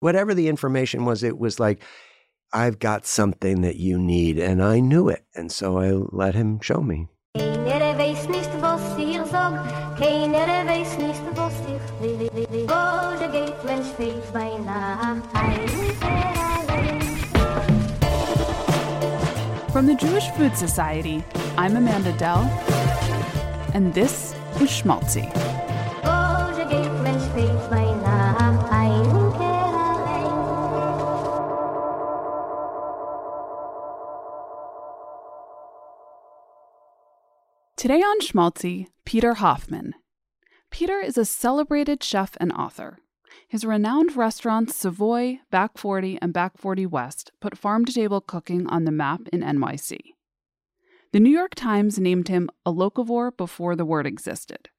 Whatever the information was, it was like, I've got something that you need. And I knew it. And so I let him show me. From the Jewish Food Society, I'm Amanda Dell, and this is Schmaltzy. Today on Schmaltzy, Peter Hoffman. Peter is a celebrated chef and author. His renowned restaurants Savoy, Back 40, and Back 40 West put farm to table cooking on the map in NYC. The New York Times named him a locavore before the word existed.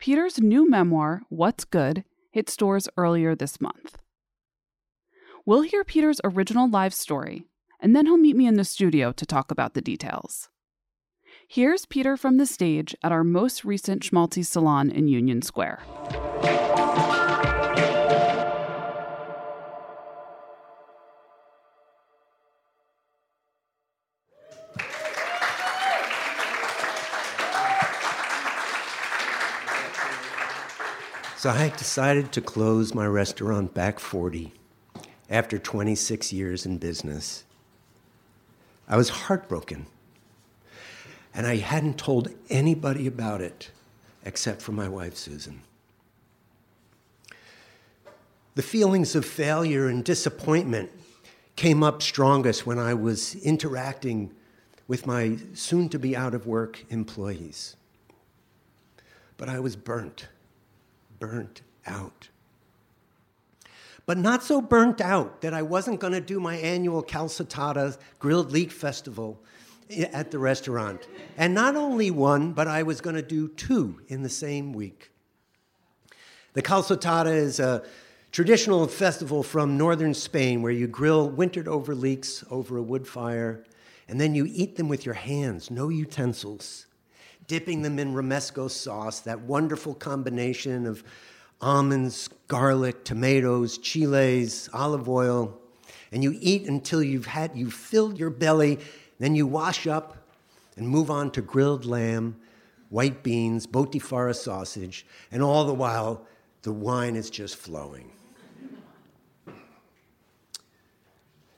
Peter's new memoir, What's Good, hit stores earlier this month. We'll hear Peter's original live story, and then he'll meet me in the studio to talk about the details. Here's Peter from the stage at our most recent Schmaltzy salon in Union Square. So I decided to close my restaurant back 40 after 26 years in business. I was heartbroken. And I hadn't told anybody about it except for my wife, Susan. The feelings of failure and disappointment came up strongest when I was interacting with my soon to be out of work employees. But I was burnt burnt out. But not so burnt out that I wasn't going to do my annual calçotada grilled leek festival at the restaurant. And not only one, but I was going to do two in the same week. The calçotada is a traditional festival from northern Spain where you grill wintered over leeks over a wood fire, and then you eat them with your hands, no utensils dipping them in romesco sauce, that wonderful combination of almonds, garlic, tomatoes, chiles, olive oil, and you eat until you've had you've filled your belly, then you wash up and move on to grilled lamb, white beans, botifarra sausage, and all the while the wine is just flowing.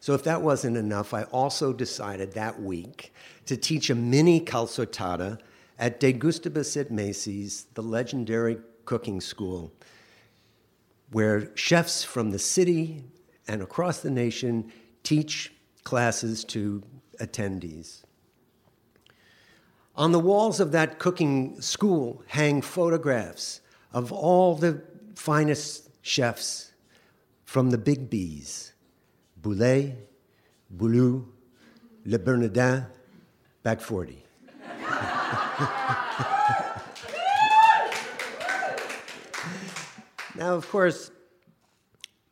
So, if that wasn't enough, I also decided that week to teach a mini calçotada at De Gustibus at Macy's, the legendary cooking school, where chefs from the city and across the nation teach classes to attendees. On the walls of that cooking school hang photographs of all the finest chefs from the big B's Bouley, Boulud, Le Bernardin, back 40. now, of course,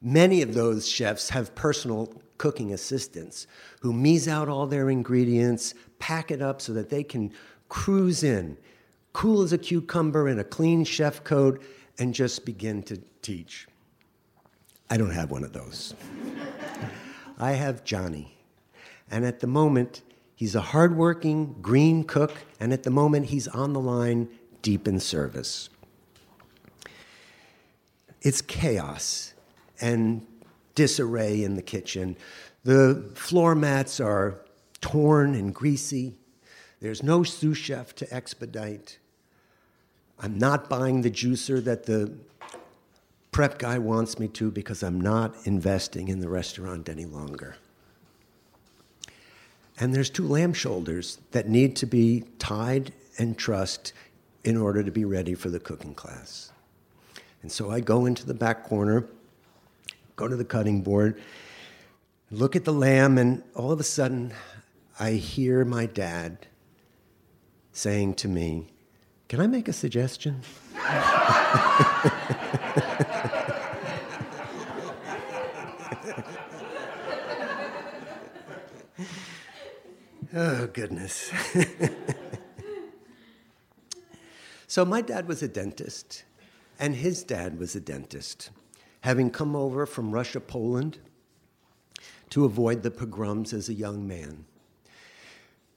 many of those chefs have personal cooking assistants who mise out all their ingredients, pack it up so that they can cruise in, cool as a cucumber in a clean chef coat, and just begin to teach. I don't have one of those. I have Johnny. And at the moment, He's a hardworking green cook, and at the moment, he's on the line deep in service. It's chaos and disarray in the kitchen. The floor mats are torn and greasy. There's no sous chef to expedite. I'm not buying the juicer that the prep guy wants me to because I'm not investing in the restaurant any longer. And there's two lamb shoulders that need to be tied and trussed in order to be ready for the cooking class. And so I go into the back corner, go to the cutting board, look at the lamb, and all of a sudden I hear my dad saying to me, Can I make a suggestion? Oh, goodness. so, my dad was a dentist, and his dad was a dentist. Having come over from Russia, Poland to avoid the pogroms as a young man.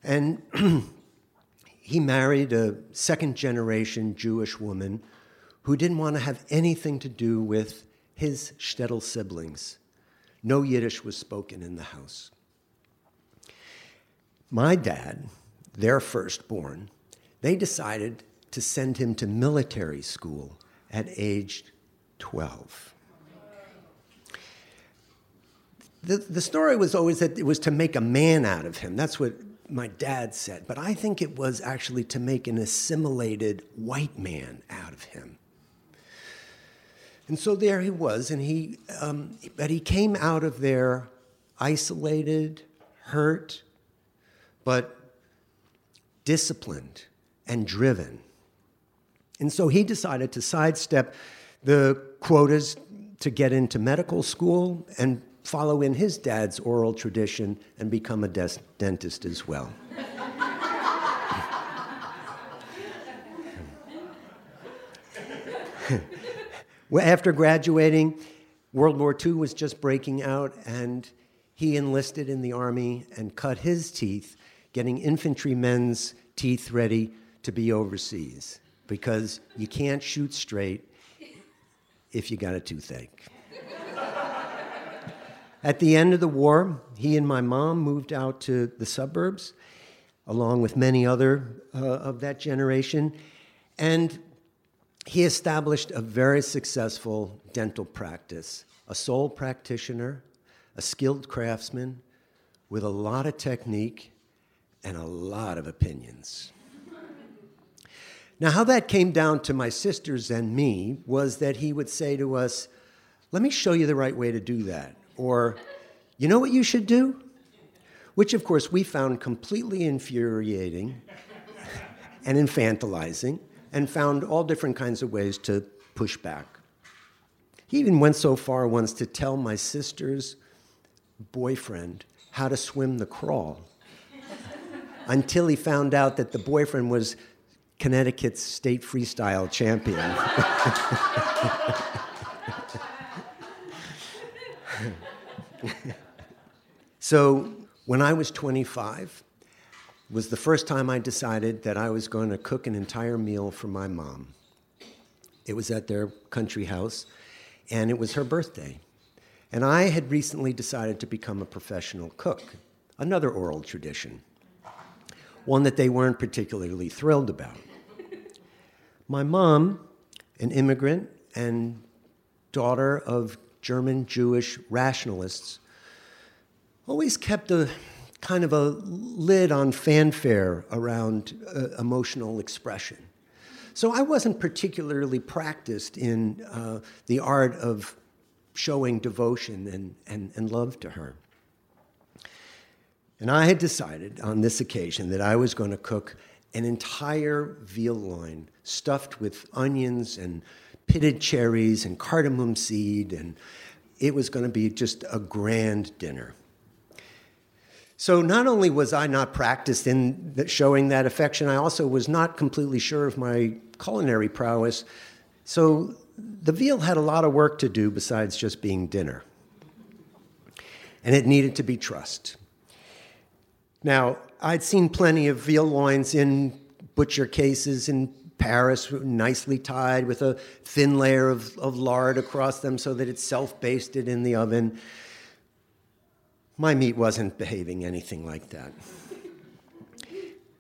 And he married a second generation Jewish woman who didn't want to have anything to do with his shtetl siblings. No Yiddish was spoken in the house. My dad, their firstborn, they decided to send him to military school at age 12. The, the story was always that it was to make a man out of him. That's what my dad said. But I think it was actually to make an assimilated white man out of him. And so there he was, and he, um, but he came out of there isolated, hurt, but disciplined and driven. And so he decided to sidestep the quotas to get into medical school and follow in his dad's oral tradition and become a des- dentist as well. After graduating, World War II was just breaking out, and he enlisted in the army and cut his teeth, getting infantrymen's teeth ready to be overseas because you can't shoot straight if you got a toothache. At the end of the war, he and my mom moved out to the suburbs, along with many other uh, of that generation, and he established a very successful dental practice, a sole practitioner, a skilled craftsman with a lot of technique and a lot of opinions. Now, how that came down to my sisters and me was that he would say to us, Let me show you the right way to do that. Or, You know what you should do? Which, of course, we found completely infuriating and infantilizing and found all different kinds of ways to push back. He even went so far once to tell my sister's boyfriend how to swim the crawl until he found out that the boyfriend was Connecticut's state freestyle champion. so when I was 25, was the first time I decided that I was going to cook an entire meal for my mom. It was at their country house, and it was her birthday. And I had recently decided to become a professional cook, another oral tradition, one that they weren't particularly thrilled about. My mom, an immigrant and daughter of German Jewish rationalists, always kept a kind of a lid on fanfare around uh, emotional expression. So I wasn't particularly practiced in uh, the art of showing devotion and, and, and love to her. And I had decided on this occasion that I was going to cook an entire veal loin stuffed with onions and pitted cherries and cardamom seed, and it was going to be just a grand dinner. So not only was I not practiced in showing that affection, I also was not completely sure of my culinary prowess. So the veal had a lot of work to do besides just being dinner. And it needed to be trussed. Now, I'd seen plenty of veal loins in butcher cases in Paris, nicely tied with a thin layer of, of lard across them so that it's self basted in the oven. My meat wasn't behaving anything like that.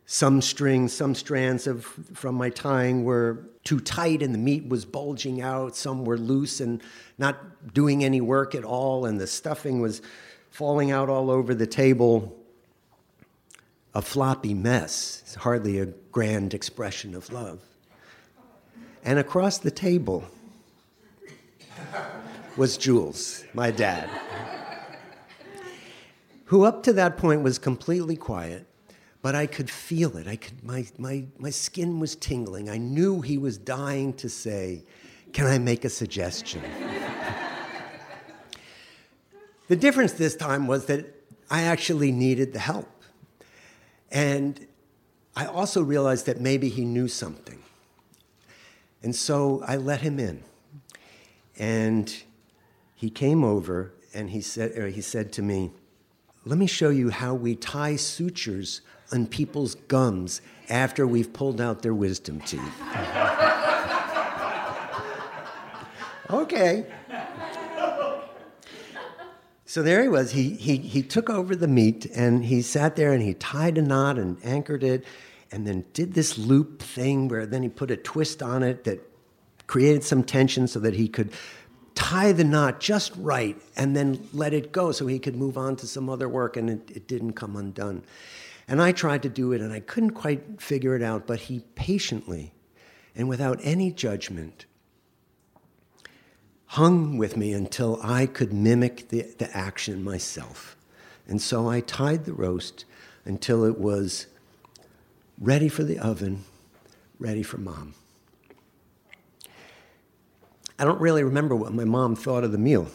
Some strings, some strands of, from my tying were too tight and the meat was bulging out. Some were loose and not doing any work at all, and the stuffing was falling out all over the table. A floppy mess. It's hardly a grand expression of love. And across the table was Jules, my dad who up to that point was completely quiet, but I could feel it. I could, my, my, my skin was tingling. I knew he was dying to say, Can I make a suggestion? the difference this time was that I actually needed the help. And I also realized that maybe he knew something. And so I let him in. And he came over and he said, he said to me, Let me show you how we tie sutures on people's gums after we've pulled out their wisdom teeth. okay. So there he was. He, he, he took over the meat and he sat there and he tied a knot and anchored it and then did this loop thing where then he put a twist on it that created some tension so that he could tie the knot just right and then let it go so he could move on to some other work and it, it didn't come undone. And I tried to do it and I couldn't quite figure it out, but he patiently and without any judgment hung with me until I could mimic the, the action myself. And so I tied the roast until it was ready for the oven, ready for mom. I don't really remember what my mom thought of the meal.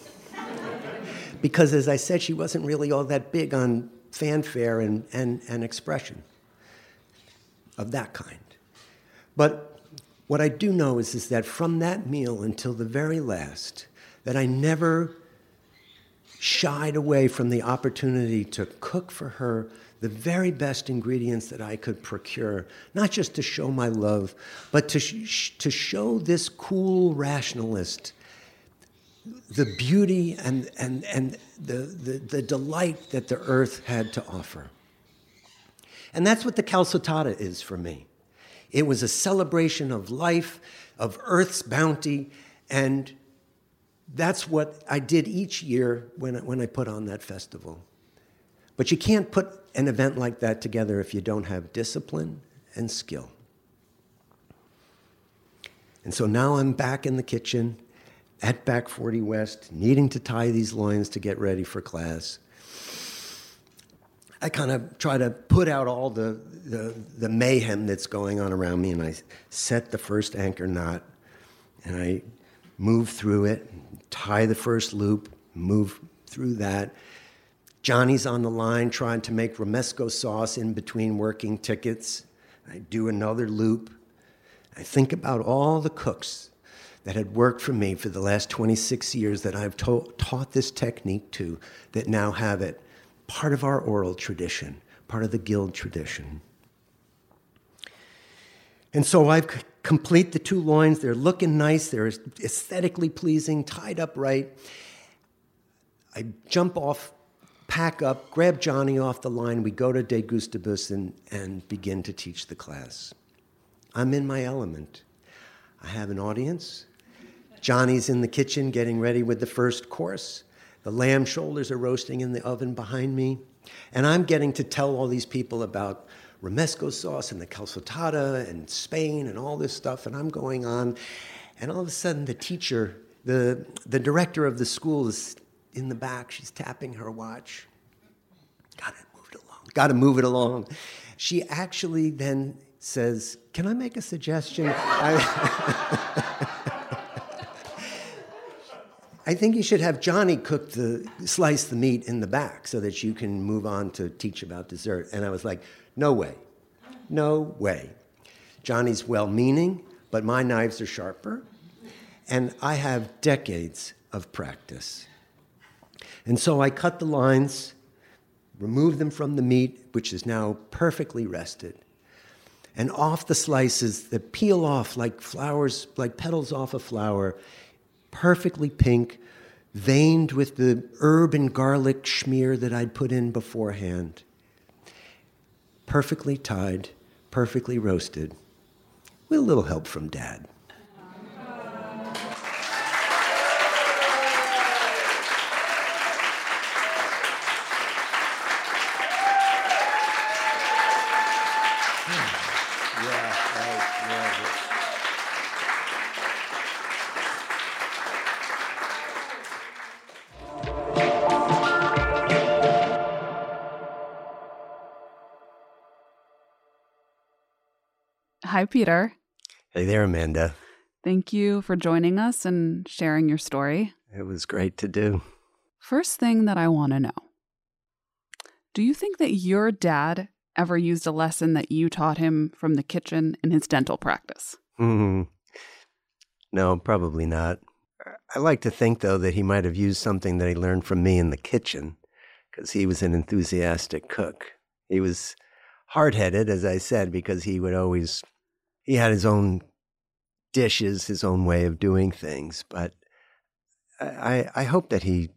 because, as I said, she wasn't really all that big on fanfare and, and, and expression of that kind. But what I do know is, is that from that meal until the very last, that I never shied away from the opportunity to cook for her the very best ingredients that I could procure, not just to show my love, but to, sh- to show this cool rationalist the beauty and, and, and the, the, the delight that the earth had to offer. And that's what the calçotada is for me. It was a celebration of life, of Earth's bounty, and that's what I did each year when, when I put on that festival. But you can't put an event like that together if you don't have discipline and skill. And so now I'm back in the kitchen at Back 40 West, needing to tie these loins to get ready for class. I kind of try to put out all the, the, the, mayhem that's going on around me, and I set the first anchor knot, and I move through it, tie the first loop, move through that. Johnny's on the line trying to make romesco sauce in between working tickets. I do another loop. I think about all the cooks that had worked for me for the last 26 years that I've to- taught this technique to that now have it part of our oral tradition, part of the guild tradition. And so I complete the two loins. They're looking nice, they're aesthetically pleasing, tied up right. I jump off, pack up, grab Johnny off the line. We go to De Gustibus and, and begin to teach the class. I'm in my element. I have an audience. Johnny's in the kitchen getting ready with the first course. The lamb shoulders are roasting in the oven behind me. And I'm getting to tell all these people about romesco sauce and the calçotada and Spain and all this stuff. And I'm going on. And all of a sudden, the teacher, the, the director of the school, is in the back. She's tapping her watch. Gotta move it along. Gotta move it along. She actually then says, Can I make a suggestion? I think you should have Johnny cook the slice the meat in the back so that you can move on to teach about dessert. And I was like, no way. No way. Johnny's well meaning, but my knives are sharper. And I have decades of practice. And so I cut the lines, remove them from the meat, which is now perfectly rested. And off the slices that peel off like flowers, like petals off a flower, perfectly pink, veined with the herb and garlic schmear that I'd put in beforehand. Perfectly tied, perfectly roasted, with a little help from Dad. Hi, Peter. Hey there, Amanda. Thank you for joining us and sharing your story. It was great to do. First thing that I want to know Do you think that your dad ever used a lesson that you taught him from the kitchen in his dental practice? Mm-hmm. No, probably not. I like to think, though, that he might have used something that he learned from me in the kitchen because he was an enthusiastic cook. He was hard headed, as I said, because he would always, he had his own dishes, his own way of doing things. But I, I hope that he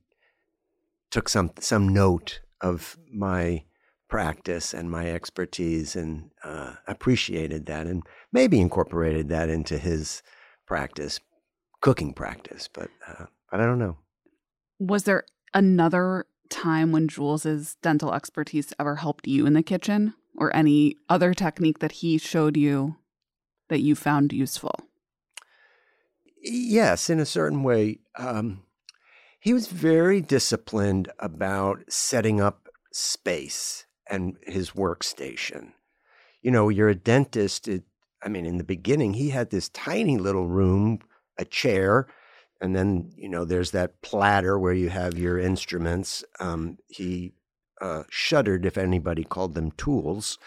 took some, some note of my practice and my expertise and uh, appreciated that and maybe incorporated that into his practice, cooking practice. But, uh, but I don't know. Was there another time when Jules's dental expertise ever helped you in the kitchen or any other technique that he showed you that you found useful? Yes, in a certain way. Um, he was very disciplined about setting up space and his workstation. You know, you're a dentist. It, I mean, in the beginning, he had this tiny little room, a chair, and then you know there's that platter where you have your instruments. Um, he uh, shuddered if anybody called them tools,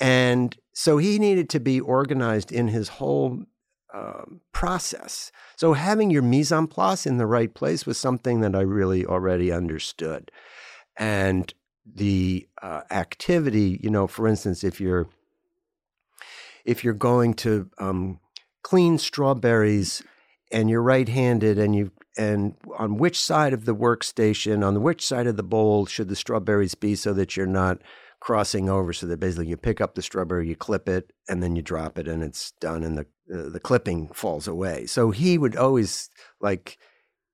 and so he needed to be organized in his whole um, process. So having your mise en place in the right place was something that I really already understood, and the uh, activity. You know, for instance, if you're if you're going to um, clean strawberries and you're right-handed and you and on which side of the workstation on which side of the bowl should the strawberries be so that you're not crossing over. So that basically you pick up the strawberry you clip it and then you drop it and it's done and the uh, the clipping falls away. So he would always like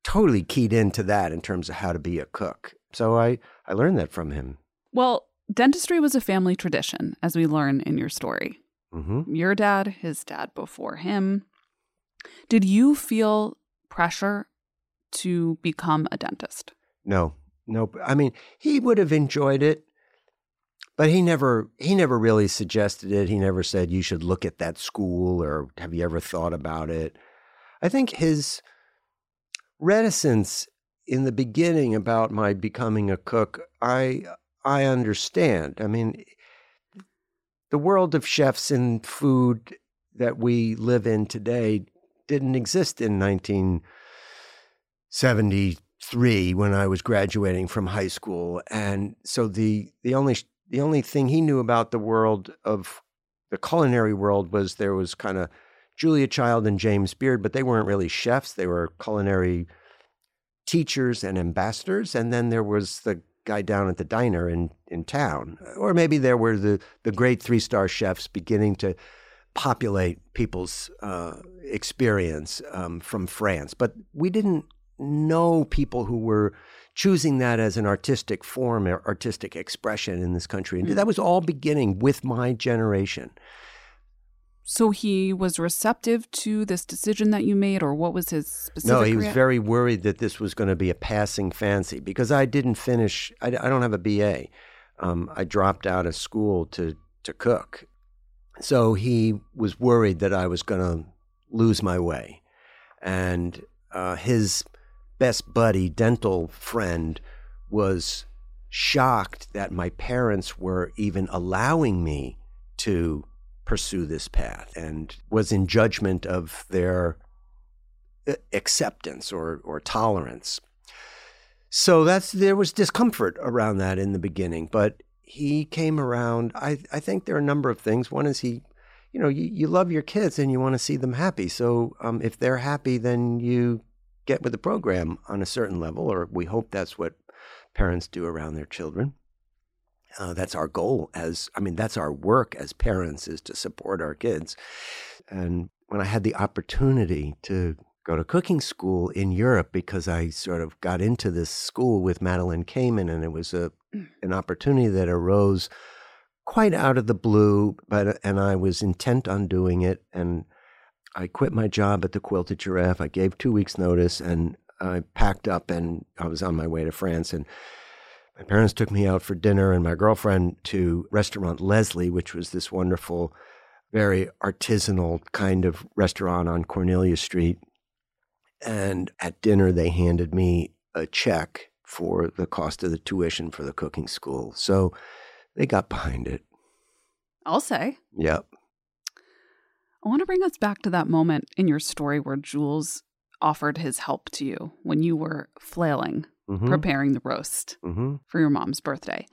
totally keyed into that in terms of how to be a cook. So i i learned that from him. Well dentistry was a family tradition as we learn in your story. Mm-hmm. your dad his dad before him. Did you feel pressure to become a dentist? No, no. I mean, he would have enjoyed it, but he never he never really suggested it. He never said you should look at that school or have you ever thought about it. I think his reticence in the beginning about my becoming a cook, I I understand. I mean, the world of chefs and food that we live in today didn't exist in 1973 when I was graduating from high school, and so the the only the only thing he knew about the world of the culinary world was there was kind of Julia Child and James Beard, but they weren't really chefs; they were culinary teachers and ambassadors, and then there was the guy down at the diner in in town, or maybe there were the the great three star chefs beginning to populate people's uh, experience um, from France. But we didn't know people who were choosing that as an artistic form or artistic expression in this country. And that was all beginning with my generation. So he was receptive to this decision that you made, or what was his specific? No, he was very worried that this was going to be a passing fancy because I didn't finish. I, I don't have a BA. Um, I dropped out of school to to cook, so he was worried that I was going to lose my way. And uh, his best buddy, dental friend, was shocked that my parents were even allowing me to pursue this path and was in judgment of their uh, acceptance or, or tolerance. So that's there was discomfort around that in the beginning, but he came around. I, I think there are a number of things. One is he, you know, you, you love your kids and you want to see them happy. So um, if they're happy, then you get with the program on a certain level, or we hope that's what parents do around their children. Uh, that's our goal as I mean that's our work as parents is to support our kids. And when I had the opportunity to go to cooking school in Europe because I sort of got into this school with Madeleine Kamman, and it was a mm. an opportunity that arose quite out of the blue, but and I was intent on doing it, and I quit my job at the Quilted Giraffe. I gave two weeks' notice, and I packed up, and I was on my way to France, and my parents took me out for dinner, and my girlfriend to restaurant Leslie, which was this wonderful, very artisanal kind of restaurant on Cornelia Street and at dinner, they handed me a check for the cost of the tuition for the cooking school. So they got behind it. I'll say. Yep. I want to bring us back to that moment in your story where Jules offered his help to you when you were flailing, Mhm. preparing the roast Mhm. for your mom's birthday.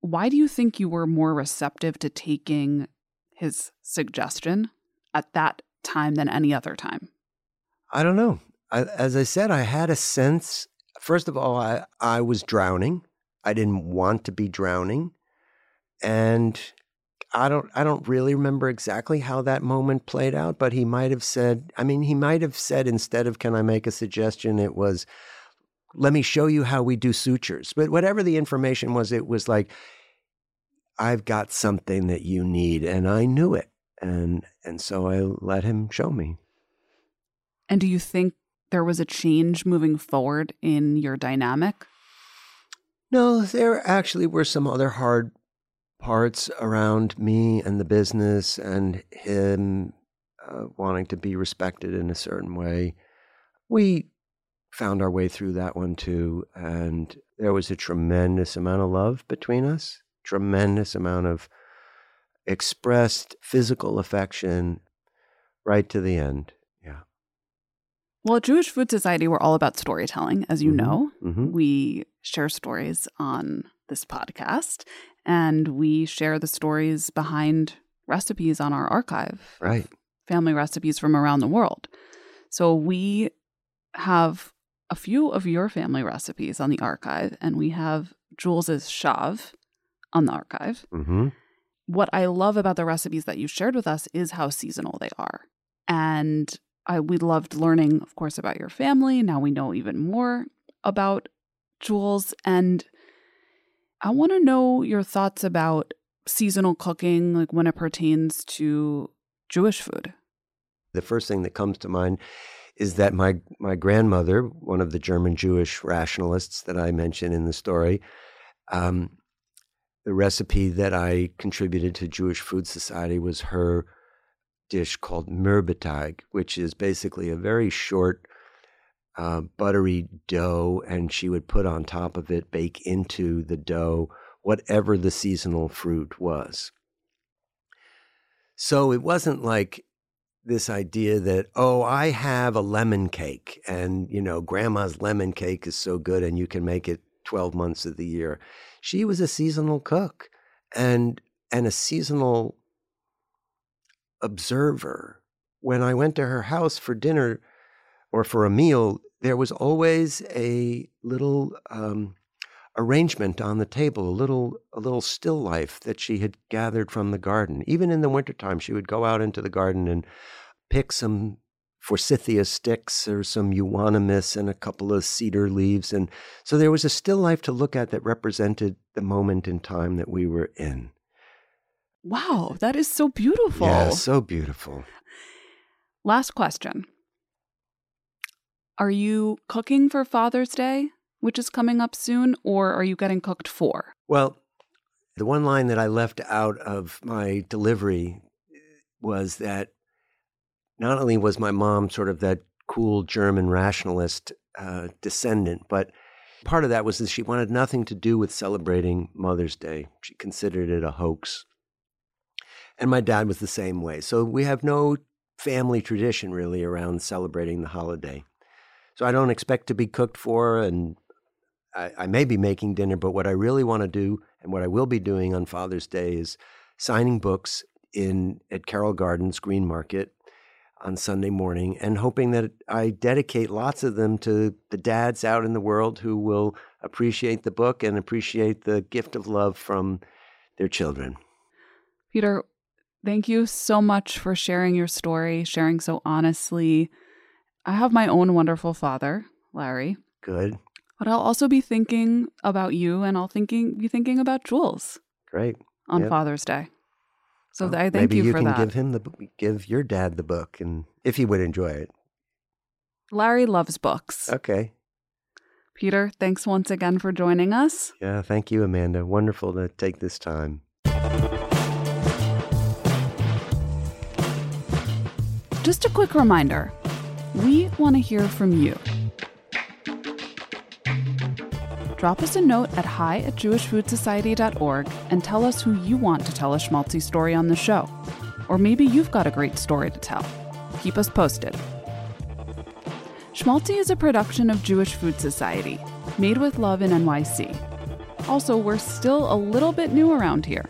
Why do you think you were more receptive to taking his suggestion at that time than any other time? I don't know. I, as I said, I had a sense. First of all, I, I was drowning. I didn't want to be drowning, and I don't. I don't really remember exactly how that moment played out. But he might have said. I mean, he might have said instead of "Can I make a suggestion?" It was, "Let me show you how we do sutures." But whatever the information was, it was like, "I've got something that you need," and I knew it, and and so I let him show me. And do you think there was a change moving forward in your dynamic? No, there actually were some other hard parts around me and the business and him uh, wanting to be respected in a certain way. We found our way through that one too. And there was a tremendous amount of love between us, tremendous amount of expressed physical affection right to the end. Yeah. Well, at Jewish Food Society, we're all about storytelling, as you Mhm. know. hmm We share stories on this podcast, and we share the stories behind recipes on our archive, Right. family recipes from around the world. So we have a few of your family recipes on the archive, and we have Jules's schav on the archive. hmm what I love about the recipes that you shared with us is how seasonal they are. And I we loved learning, of course, about your family. Now we know even more about Jules. And I want to know your thoughts about seasonal cooking, like when it pertains to Jewish food. The first thing that comes to mind is that my my grandmother, one of the German Jewish rationalists that I mentioned in the story, um, the recipe that I contributed to Jewish Food Society was her dish called Mürbeteig, which is basically a very short, uh, buttery dough, and she would put on top of it, bake into the dough, whatever the seasonal fruit was. So it wasn't like this idea that oh i have a lemon cake and you know grandma's lemon cake is so good and you can make it 12 months of the year she was a seasonal cook and and a seasonal observer when i went to her house for dinner or for a meal there was always a little um, arrangement on the table, a little a little still life that she had gathered from the garden. Even in the wintertime, she would go out into the garden and pick some forsythia sticks or some euonymus and a couple of cedar leaves. And so there was a still life to look at that represented the moment in time that we were in. Wow, that is so beautiful. Yeah, so beautiful. Last question. Are you cooking for Father's Day, which is coming up soon, or are you getting cooked for? Well, the one line that I left out of my delivery was that not only was my mom sort of that cool German rationalist uh, descendant, but part of that was that she wanted nothing to do with celebrating Mother's Day. She considered it a hoax. And my dad was the same way. So we have no family tradition really around celebrating the holiday. So I don't expect to be cooked for, and I, I may be making dinner, but what I really want to do and what I will be doing on Father's Day is signing books in at Carroll Gardens Green Market on Sunday morning and hoping that I dedicate lots of them to the dads out in the world who will appreciate the book and appreciate the gift of love from their children. Peter, thank you so much for sharing your story, sharing so honestly. I have my own wonderful father, Larry, Good. but I'll also be thinking about you and I'll thinking be thinking about Jules Great. on Yep. Father's Day. So Well, I thank maybe you, you for can that. give him the give your dad the book and if he would enjoy it. Larry loves books. Okay. Peter, thanks once again for joining us. Yeah, thank you Amanda. Wonderful to take this time. Just a quick reminder we want to hear from you. Drop us a note at hi at jewishfoodsociety.org and tell us who you want to tell a schmaltzy story on the show. Or maybe you've got a great story to tell. Keep us posted. Schmaltzy is a production of Jewish Food Society, made with love in NYC. Also, we're still a little bit new around here.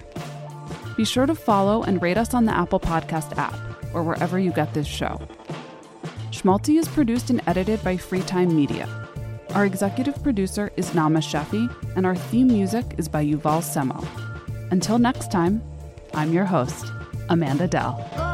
Be sure to follow and rate us on the Apple Podcast app or wherever you get this show. Schmaltzy is produced and edited by Freetime Media. Our executive producer is Naama Shefi, and our theme music is by Yuval Semo. Until next time, I'm your host, Amanda Dell.